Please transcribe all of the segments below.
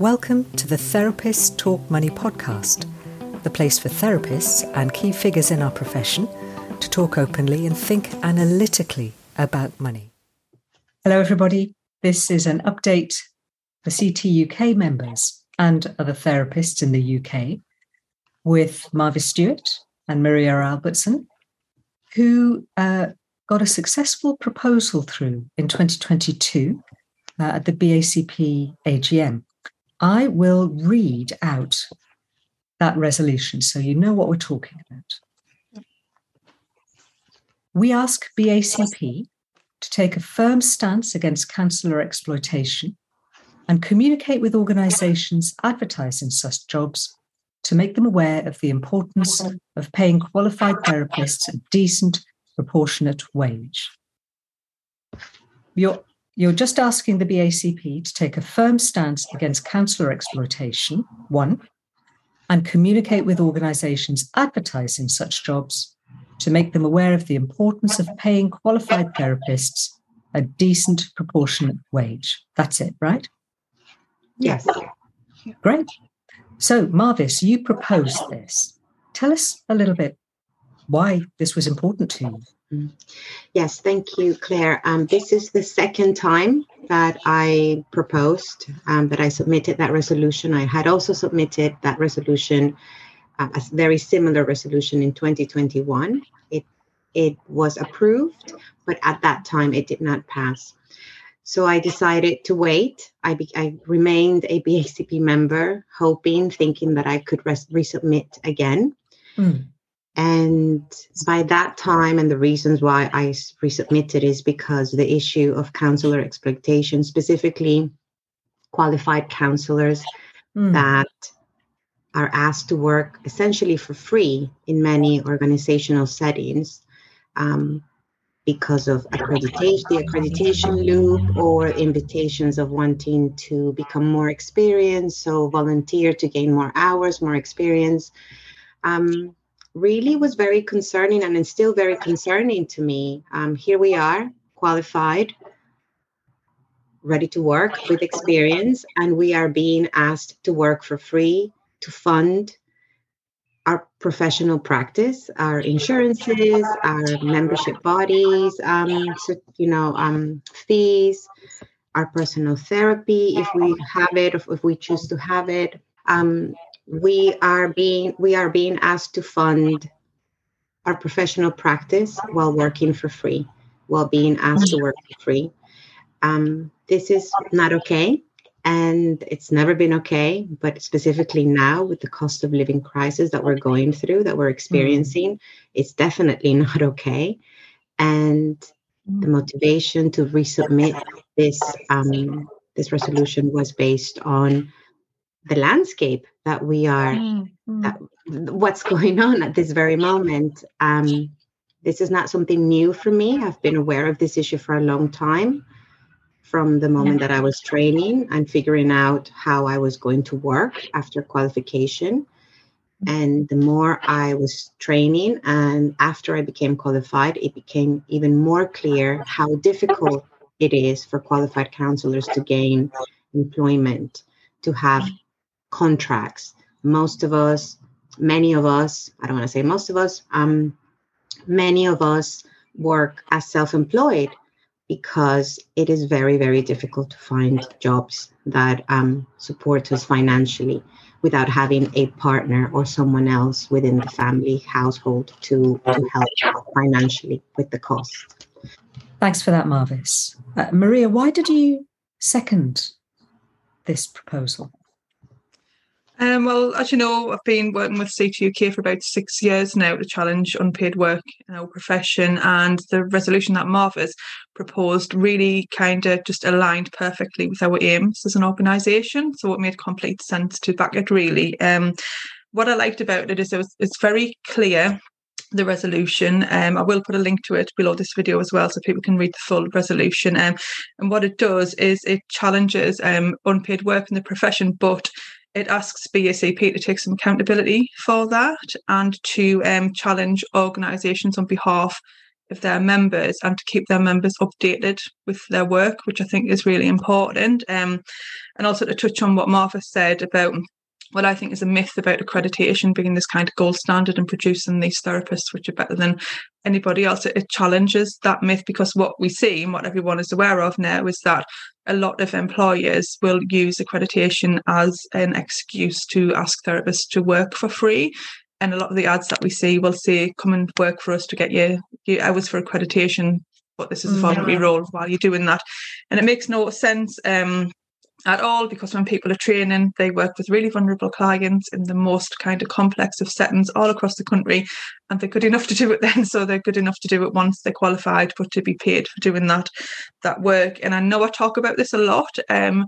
Welcome to the Therapists Talk Money podcast, the place for therapists and key figures in our profession to talk openly and think analytically about money. Hello, everybody. This is an update for CT UK members and other therapists in the UK with Marvis Stewart and Maria Albertson, who uh, got a successful proposal through in 2022 uh, at the BACP AGM. I will read out that resolution so you know what we're talking about. We ask BACP to take a firm stance against counsellor exploitation and communicate with organisations advertising such jobs to make them aware of the importance of paying qualified therapists a decent, proportionate wage. You're, you're just asking the BACP to take a firm stance against counsellor exploitation, one, and communicate with organisations advertising such jobs to make them aware of the importance of paying qualified therapists a decent, proportionate wage. That's it, right? Yes. Great. So, Marvis, you proposed this. Tell us a little bit why this was important to you. Mm. Yes, thank you, Claire. Um, this is the second time that I proposed, um, that I submitted that resolution. I had also submitted that resolution, uh, a very similar resolution in 2021. It it was approved, but at that time it did not pass. So I decided to wait. I, be, I remained a BACP member, hoping, thinking that I could res- resubmit again. Mm. And by that time, and the reasons why I resubmitted is because the issue of counselor exploitation, specifically qualified counselors mm. that are asked to work essentially for free in many organizational settings, um, because of accreditation, the accreditation loop, or invitations of wanting to become more experienced, so volunteer to gain more hours, more experience, um, really was very concerning and it's still very concerning to me. Um, here we are, qualified, ready to work with experience, and we are being asked to work for free, to fund our professional practice, our insurances, our membership bodies, um, so, you know, um, fees, our personal therapy, if we have it, if, if we choose to have it. Um, we are being we are being asked to fund our professional practice while working for free, while being asked to work for free. Um, this is not okay and it's never been okay but specifically now with the cost of living crisis that we're going through that we're mm. experiencing mm. it's definitely not okay and the mm. motivation to resubmit this um, this resolution was based on the landscape that we are mm. That, what's going on at this very moment um, this is not something new for me i've been aware of this issue for a long time from the moment yeah. that I was training and figuring out how I was going to work after qualification. And the more I was training and after I became qualified, it became even more clear how difficult it is for qualified counselors to gain employment, to have contracts. Most of us, many of us, I don't want to say most of us, um, many of us work as self employed because it is very, very difficult to find jobs that um, support us financially without having a partner or someone else within the family household to, to help financially with the cost. Thanks for that, Marvis. Uh, Maria, why did you second this proposal? Um, well, as you know, I've been working with CTUK for about six years now to challenge unpaid work in our profession, and the resolution that Marvis proposed really kind of just aligned perfectly with our aims as an organisation. So it made complete sense to back it. Really, um, what I liked about it is it was, it's very clear the resolution. Um, I will put a link to it below this video as well so people can read the full resolution. Um, and what it does is it challenges um, unpaid work in the profession, but it asks BACP to take some accountability for that and to um, challenge organisations on behalf of their members and to keep their members updated with their work, which I think is really important. Um, and also to touch on what Marvis said about what I think is a myth about accreditation being this kind of gold standard and producing these therapists, which are better than anybody else. It, challenges that myth because what we see and what everyone is aware of now is that a lot of employers will use accreditation as an excuse to ask therapists to work for free. And a lot of the ads that we see will say, come and work for us to get your, your hours for accreditation, but this is a voluntary mm-hmm. role while you're doing that. And it makes no sense. Um, at all because when people are training, they work with really vulnerable clients in the most kind of complex of settings all across the country. And they're good enough to do it then. So they're good enough to do it once they're qualified, but to be paid for doing that that work. And I know I talk about this a lot. Um,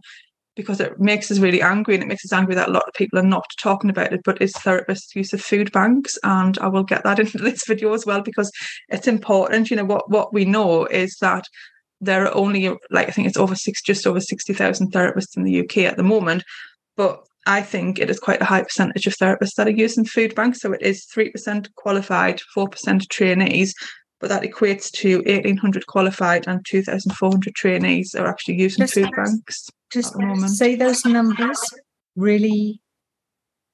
because it makes us really angry and it makes us angry that a lot of people are not talking about it but it's therapists use of food banks and i will get that into this video as well because it's important you know what what we know is that there are only like I think it's over six, just over sixty thousand therapists in the UK at the moment, but I think it is quite a high percentage of therapists that are using food banks. So it is three percent qualified, four percent trainees, but that equates to eighteen hundred qualified and two thousand four hundred trainees are actually using just, food banks. Just say those numbers really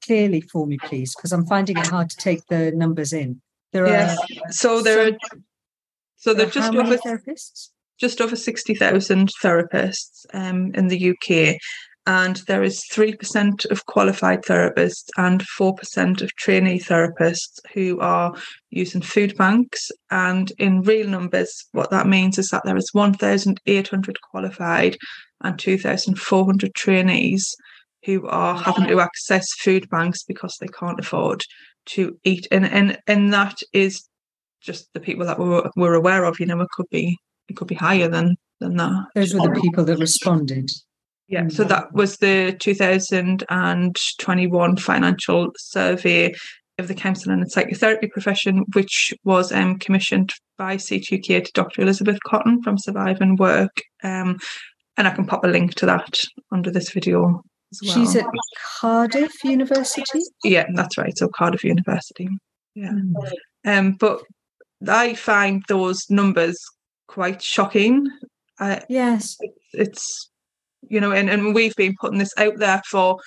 clearly for me, please, because I'm finding it hard to take the numbers in. There yes. are so there are so there are just over therapists just over 60,000 therapists um, in the UK, and there is 3% of qualified therapists and 4% of trainee therapists who are using food banks. And in real numbers, what that means is that there is 1,800 qualified and 2,400 trainees who are having to access food banks because they can't afford to eat. And, and, and that is just the people that we're, we're aware of. You know, it could be it could be higher than than that. Those were the people that responded. Yeah, so that was the 2021 financial survey of the counselling and psychotherapy profession, which was um, commissioned by CTUK to Dr. Elizabeth Cotton from Surviving Work. Um, and I can pop a link to that under this video well. She's at Cardiff University? Yeah, that's right. So Cardiff University. Yeah. Mm. Um, but I find those numbers quite shocking. Uh, yes, it's you know, and, and we've been putting this out there for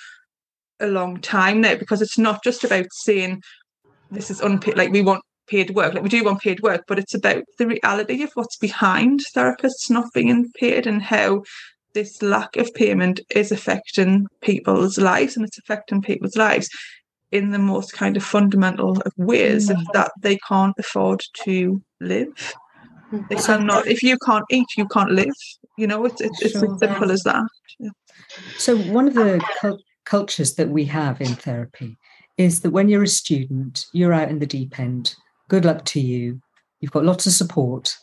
a long time now because it's not just about saying this is unpaid, like we want paid work, like we do want paid work, but it's about the reality of what's behind therapists not being paid and how this lack of payment is affecting people's lives and it's affecting people's lives in the most kind of fundamental of ways mm. that they can't afford to live. They cannot. If you can't eat, you can't live. You know, it's it's, it's as simple as that. Yeah. So one of the cu- cultures that we have in therapy is that when you're a student, you're out in the deep end. Good luck to you. You've got lots of support,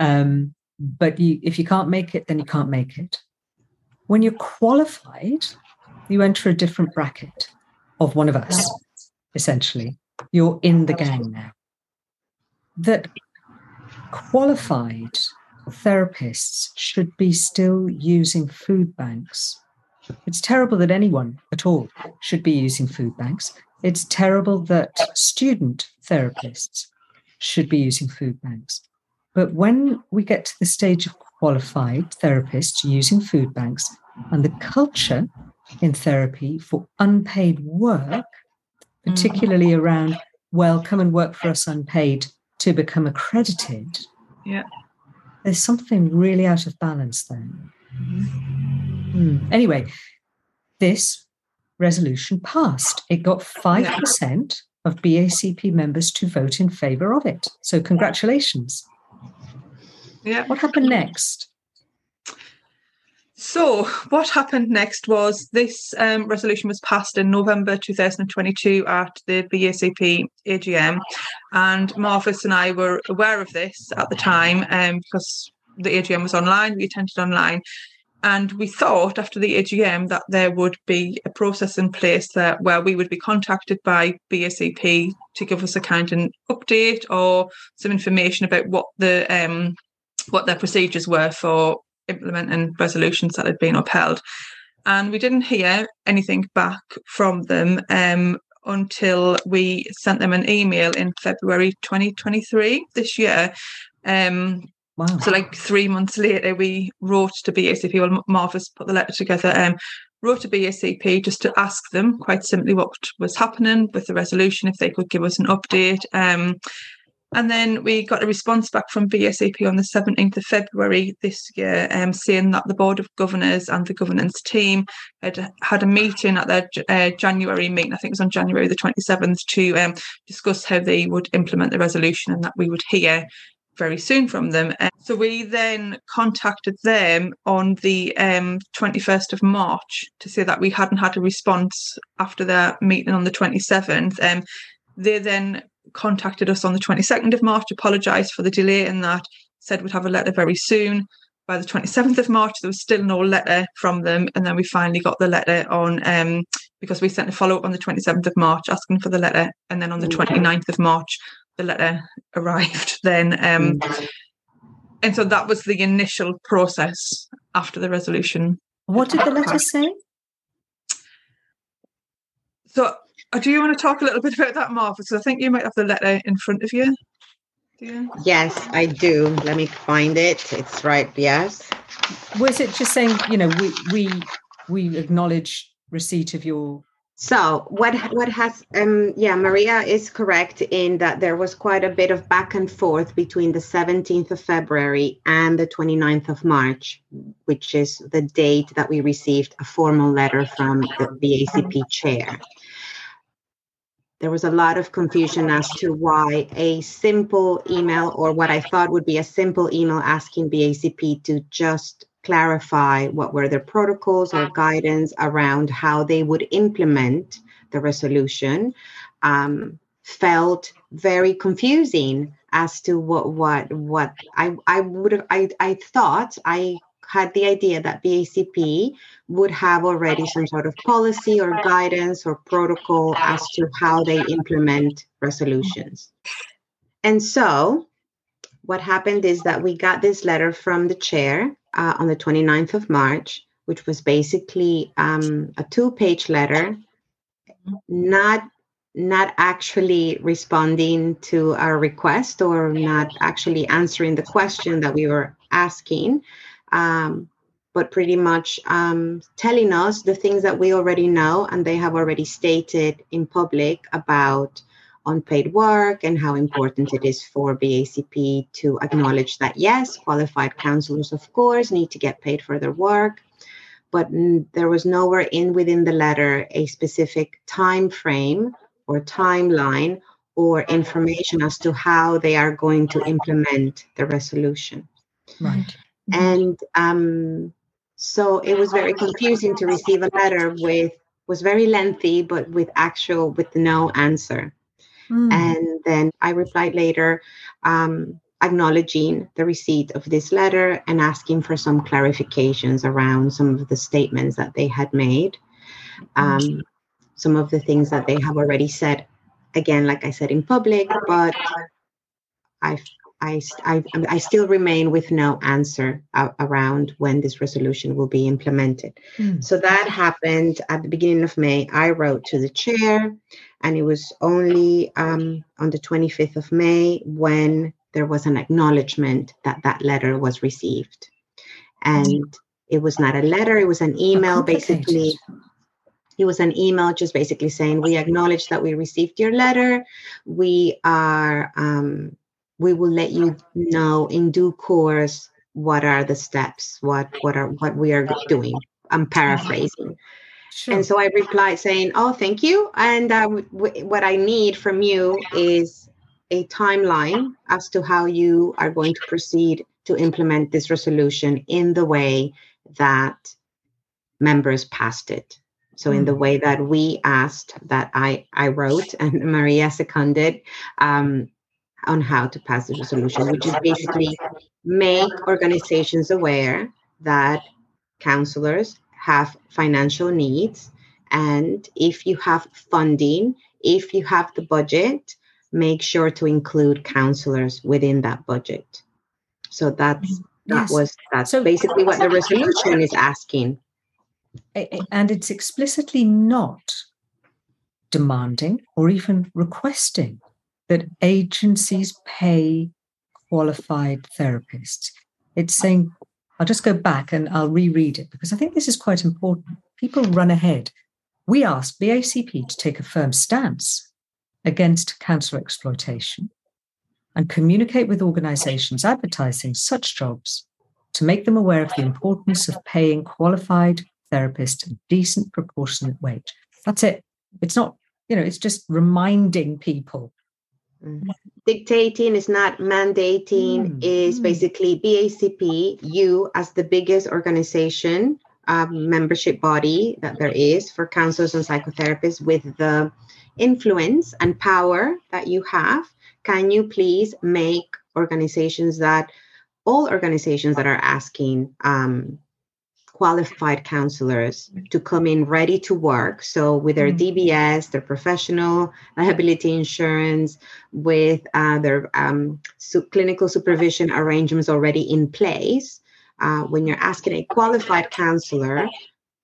um, but you, if you can't make it, then you can't make it. When you're qualified, you enter a different bracket of one of us. Essentially, you're in the gang now. That qualified therapists should be still using food banks. It's terrible that anyone at all should be using food banks. It's terrible that student therapists should be using food banks. But when we get to the stage of qualified therapists using food banks and the culture in therapy for unpaid work, particularly mm. around, well, come and work for us unpaid to become accredited, yeah, there's something really out of balance there. Mm. Anyway, this resolution passed. It got 5% of BACP members to vote in favour of it. So, congratulations. Yeah. What happened next? So, what happened next was this um, resolution was passed in November 2022 at the BACP AGM, and Marvis and I were aware of this at the time um, because the AGM was online, we attended online, and we thought after the AGM that there would be a process in place that where we would be contacted by BACP to give us a kind of update or some information about what the um, what their procedures were for implementing resolutions that had been upheld. And we didn't hear anything back from them um, until we sent them an email in February 2023 this year, Um, Wow. so like three months later, we wrote to BACP. Well, Marvis put the letter together. Um, wrote to BACP just to ask them quite simply what was happening with the resolution, if they could give us an update. Um, and then we got a response back from BACP on the 17th of February this year, um, saying that the Board of Governors and the governance team had had a meeting at their uh, January meeting, I think it was on January the 27th, to um, discuss how they would implement the resolution and that we would hear very soon from them. Uh, so we then contacted them on the um, 21st of March to say that we hadn't had a response after their meeting on the 27th. Um, they then contacted us on the 22nd of March, apologised for the delay in that, said we'd have a letter very soon. By the 27th of March, there was still no letter from them. And then we finally got the letter on, um, because we sent a follow up on the 27th of March asking for the letter. And then on the 29th of March, the letter arrived then. Um, and so that was the initial process after the resolution. What did the letter say? So, do you want to talk a little bit about that, Marvis? Because I think you might have the letter in front of you. Do you? Yes, I do. Let me find it. It's right. Yes. Was it just saying, you know, we we we acknowledge receipt of your So what what has um yeah Maria is correct in that there was quite a bit of back and forth between the 17th of February and the 29th of March, which is the date that we received a formal letter from the BACP chair. There was a lot of confusion as to why a simple email or what I thought would be a simple email asking BACP to just clarify what were their protocols or guidance around how they would implement the resolution um, felt very confusing as to what what what I I would have I I thought I had the idea that BACP would have already some sort of policy or guidance or protocol as to how they implement resolutions. And so what happened is that we got this letter from the chair uh, on the 29th of March, which was basically um, a two-page letter, not not actually responding to our request or not actually answering the question that we were asking, um, but pretty much um, telling us the things that we already know and they have already stated in public about unpaid work and how important it is for BACP to acknowledge that yes, qualified counselors, of course, need to get paid for their work. But there was nowhere in within the letter a specific time frame or timeline or information as to how they are going to implement the resolution. right. And um, so it was very confusing to receive a letter with was very lengthy, but with actual with no answer. Mm. And then I replied later, um, acknowledging the receipt of this letter and asking for some clarifications around some of the statements that they had made, um, some of the things that they have already said. Again, like I said in public, but I, I, I, I still remain with no answer around when this resolution will be implemented. Mm. So that happened at the beginning of May. I wrote to the chair, and it was only um, on the 25th of May when there was an acknowledgement that that letter was received. And it was not a letter, it was an email basically. It was an email just basically saying, We acknowledge that we received your letter. We are, um, we will let you know in due course what are the steps, what what are what we are doing. I'm paraphrasing. Sure. And so I replied saying, "Oh, thank you. And uh, w- w- what I need from you is a timeline as to how you are going to proceed to implement this resolution in the way that members passed it. So in the way that we asked, that I I wrote and Maria seconded." Um, on how to pass the resolution, which is basically make organizations aware that counselors have financial needs. And if you have funding, if you have the budget, make sure to include counselors within that budget. So that's that Yes. was that's So- basically what the resolution is asking. And it's explicitly not demanding or even requesting that agencies pay qualified therapists. It's saying, I'll just go back and I'll reread it because I think this is quite important. People run ahead. We ask BACP to take a firm stance against counsellor exploitation and communicate with organisations advertising such jobs to make them aware of the importance of paying qualified therapists a decent proportionate wage. That's it. It's not, you know, it's just reminding people. Mm. Dictating is not mandating, mm. is mm. basically BACP, you as the biggest organization, um, membership body that there is for counselors and psychotherapists with the influence and power that you have. Can you please make organizations that all organizations that are asking um, qualified counselors to come in ready to work. So, with their mm-hmm. DBS, their professional liability insurance, with uh, their um, clinical supervision arrangements already in place, uh, when you're asking a qualified counselor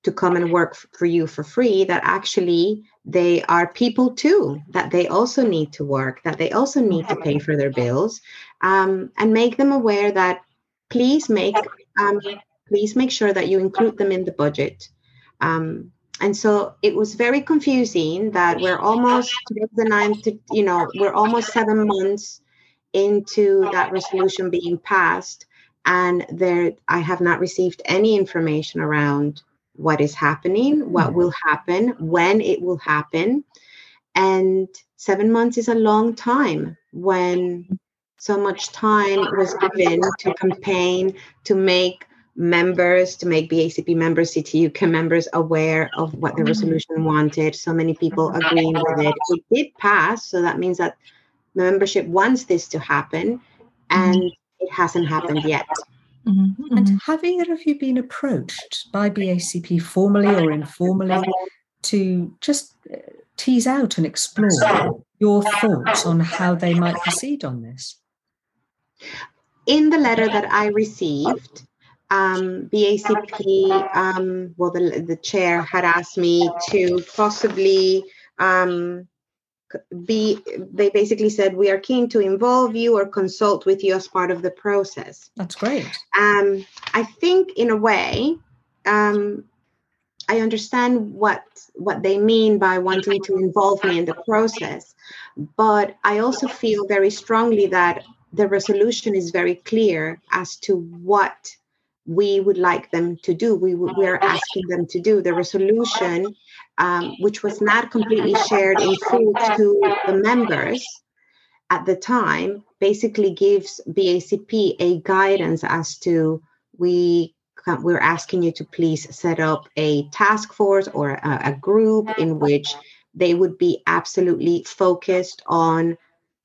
to come and work for you for free, that actually they are people too, that they also need to work, that they also need to pay for their bills, um, and make them aware that please make um, please make sure that you include them in the budget. Um, and so it was very confusing that we're almost the ninth, you know, we're almost seven months into that resolution being passed, and there I have not received any information around what is happening, what will happen, when it will happen. And seven months is a long time when so much time was given to campaign to make members to make BACP members, CTUK members aware of what the resolution wanted. So many people agreeing with it. It did pass, so that means that membership wants this to happen, and it hasn't happened yet. Mm-hmm. And have either of you been approached by BACP formally or informally to just uh, tease out and explore your thoughts on how they might proceed on this? In the letter that I received, um, BACP, um, well, the, the chair had asked me to possibly um, be, they basically said, we are keen to involve you or consult with you as part of the process. That's great. Um, I think, in a way, um, I understand what what they mean by wanting to involve me in the process, but I also feel very strongly that the resolution is very clear as to what we would like them to do. We, we are asking them to do. The resolution, um, which was not completely shared in full to the members at the time, basically gives BACP a guidance as to we we're asking you to please set up a task force or a, a group in which they would be absolutely focused on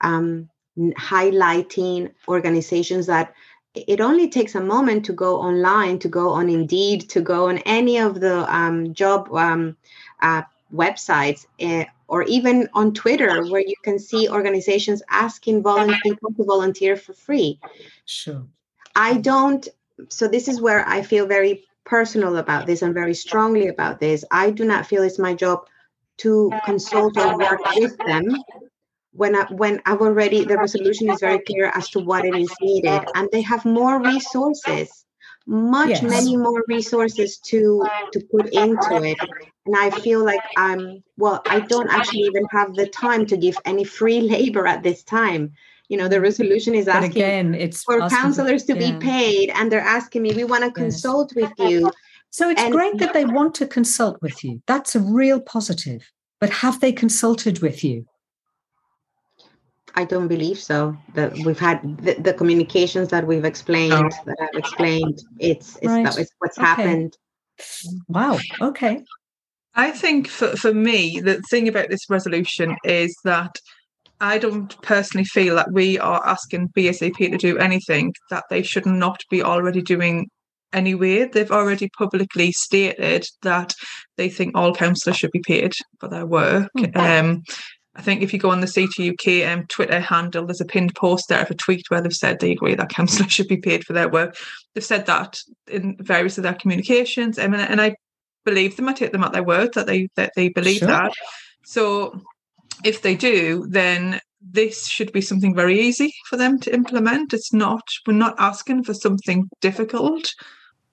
um, highlighting organizations that it only takes a moment to go online, to go on Indeed, to go on any of the um, job um, uh, websites, uh, or even on Twitter, where you can see organizations asking volunteer people to volunteer for free. Sure. I don't. So this is where I feel very personal about this and very strongly about this. I do not feel it's my job to consult or work with them when I, when I've already the resolution is very clear as to what it is needed, and they have more resources, much yes. many more resources to to put into it. And I feel like I'm well, I don't actually even have the time to give any free labor at this time. You know, the resolution is asking but again, it's for counselors to yeah. be paid, and they're asking me, we want to consult yes. with you. So it's and, great that they want to consult with you. That's a real positive. But have they consulted with you? I don't believe so. That we've had the, the communications that we've explained, oh. that I've explained. It's it's, right. that, it's what's okay. happened. Wow. Okay. I think for, for me, the thing about this resolution is that I don't personally feel that we are asking BACP to do anything that they should not be already doing anyway. They've already publicly stated that they think all counsellors should be paid for their work. Mm-hmm. Um, I think if you go on the CTUK um, Twitter handle, there's a pinned post there of a tweet where they've said they agree that counsellors should be paid for their work. They've said that in various of their communications, um, and, and I believe them. I take them at their word that they that they believe sure. that. So if they do, then this should be something very easy for them to implement. It's not, we're not asking for something difficult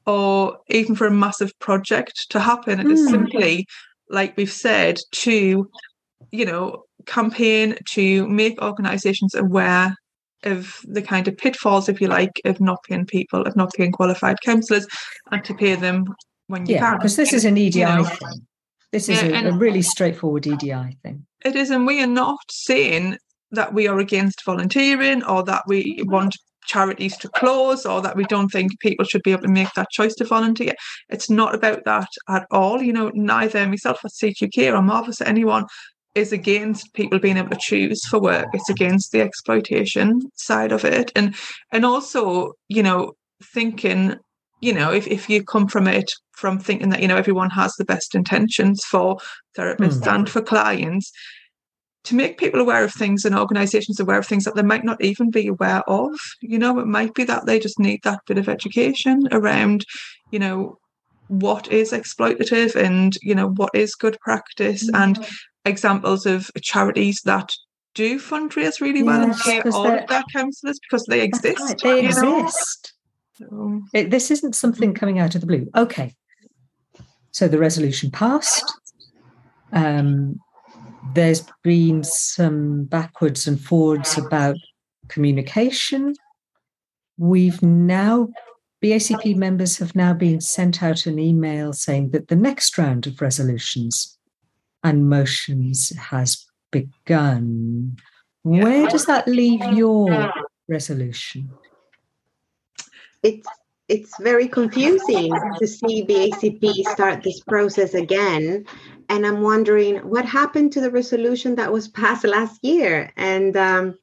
or even for a massive project to happen. It is mm. simply, like we've said, to, you know, campaign to make organisations aware of the kind of pitfalls, if you like, of not paying people, of not paying qualified counsellors, and to pay them when you yeah, can. because this is an EDI you know? thing. This is yeah, a, a really straightforward EDI thing. It is, and we are not saying that we are against volunteering or that we want charities to close or that we don't think people should be able to make that choice to volunteer. It's not about that at all. You know, neither myself at CTUK or Marvis or anyone is against people being able to choose for work. It's against the exploitation side of it. And and also, you know, thinking, you know, if, if you come from it from thinking that, you know, everyone has the best intentions for therapists mm. and for clients, to make people aware of things and organizations aware of things that they might not even be aware of. You know, it might be that they just need that bit of education around, you know, what is exploitative and, you know, what is good practice mm-hmm. and examples of charities that do fundraise really well yes, and pay all of their counsellors because they exist. Right, they exist. So, it, this isn't something coming out of the blue. Okay. So the resolution passed. Um, there's been some backwards and forwards about communication. We've now, BACP members have now been sent out an email saying that the next round of resolutions and motions has begun. Where does that leave your resolution? It's it's very confusing to see BACP start this process again and I'm wondering what happened to the resolution that was passed last year, and um,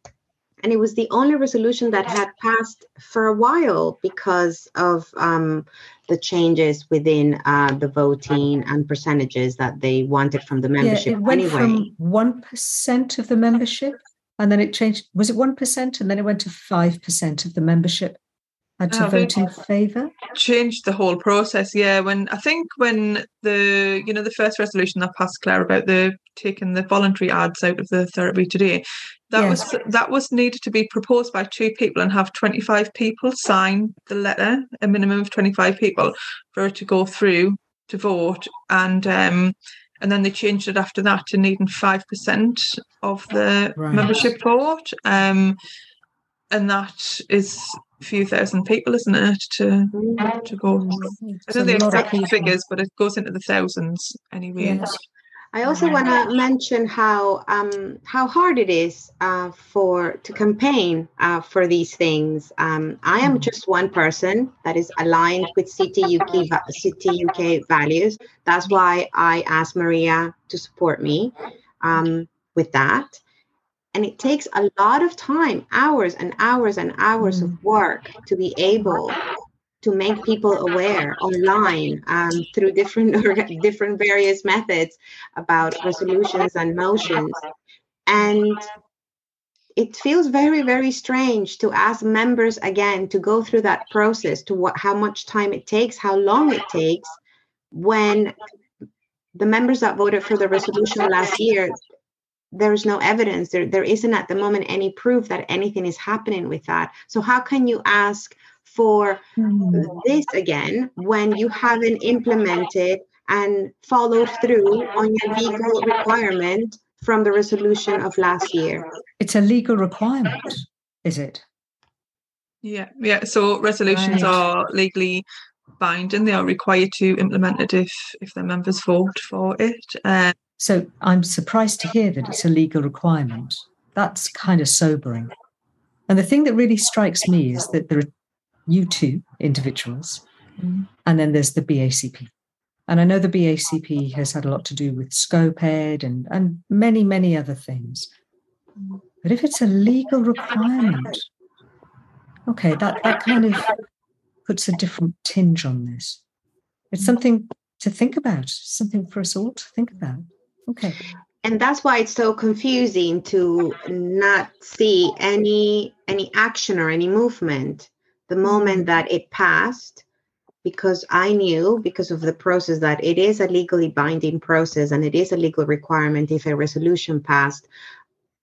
and it was the only resolution that had passed for a while because of um, the changes within uh, the voting and percentages that they wanted from the membership. Yeah, it went anyway. from one percent of the membership, and then it changed. Was it one percent, and then it went to five percent of the membership? To vote in favour? Changed the whole process, yeah. When I think when the you know the first resolution that passed Claire about the taking the voluntary ads out of the therapy today, that yes. was that was needed to be proposed by two people and have 25 people sign the letter, a minimum of 25 people for it to go through to vote. And um and then they changed it after that to needing five percent of the right. membership vote. Um and that is few thousand people, isn't it, to to go? I don't know the exact figures, but it goes into the thousands anyway. Yes. I also want to mention how um, how hard it is uh, for to campaign uh, for these things. Um, I am mm. just one person that is aligned with CTUK CTUK values. That's why I asked Maria to support me um, with that. And it takes a lot of time, hours and hours and hours of mm. work to be able to make people aware online um, through different different various methods about resolutions and motions. And it feels very very strange to ask members again to go through that process to what how much time it takes how long it takes when the members that voted for the resolution last year there's no evidence. There there isn't at the moment any proof that anything is happening with that. So how can you ask for mm-hmm. this again when you haven't implemented and followed through on your legal requirement from the resolution of last year? It's a legal requirement is it? Yeah yeah so resolutions right. are legally binding. They are required to implement it if if their members vote for it. Uh, so I'm surprised to hear that it's a legal requirement. That's kind of sobering. And the thing that really strikes me is that there are you two individuals, mm-hmm. and then there's the BACP. And I know the BACP has had a lot to do with SCoPEd and, and many, many other things. But if it's a legal requirement, okay, that, that kind of puts a different tinge on this. It's mm-hmm. something to think about, something for us all to think about. Okay. And that's why it's so confusing to not see any any action or any movement the moment that it passed because I knew because of the process that it is a legally binding process and it is a legal requirement if a resolution passed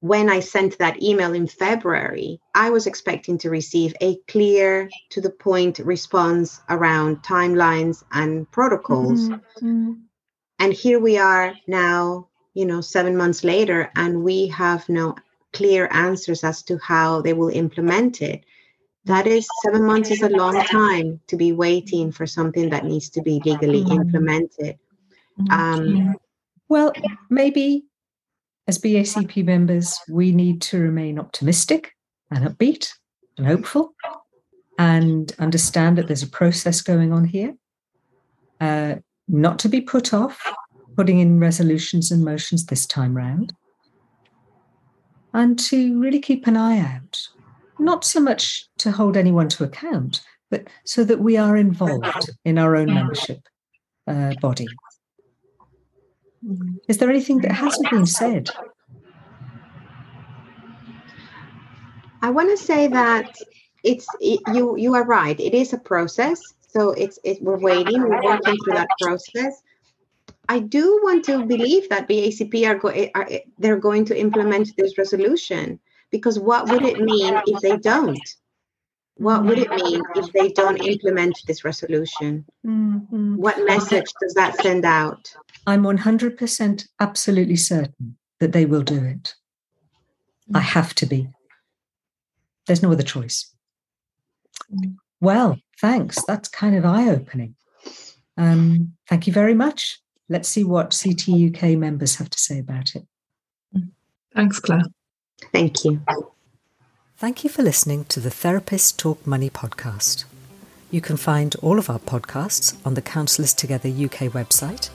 when I sent that email in February, I was expecting to receive a clear, to the point response around timelines and protocols. Mm-hmm. And here we are now, you know, seven months later, and we have no clear answers as to how they will implement it. That is, seven months is a long time to be waiting for something that needs to be legally mm-hmm. implemented. Um, well, maybe as BACP members, we need to remain optimistic and upbeat and hopeful and understand that there's a process going on here. Uh, not to be put off putting in resolutions and motions this time round. And to really keep an eye out, not so much to hold anyone to account, but so that we are involved in our own membership uh, body Mm-hmm. Is there anything that hasn't been said? I want to say that it's it, you. You are right. It is a process. So it's it, we're waiting. We're working through that process. I do want to believe that BACP are, go, eh, are eh, they're going to implement this resolution because what would it mean if they don't? What would it mean if they don't implement this resolution? Mm-hmm. What message does that send out? I'm 100% absolutely certain that they will do it. I mm. have to be. There's no other choice. Well, thanks. That's kind of eye opening. Um, thank you very much. Let's see what CTUK members have to say about it. Thanks, Claire. Thank you. Thank you for listening to the Therapist Talk Money podcast. You can find all of our podcasts on the Counsellors Together UK website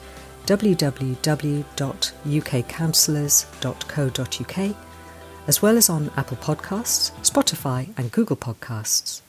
www.ukcounsellors.co.uk, as well as on Apple Podcasts, Spotify, and Google Podcasts.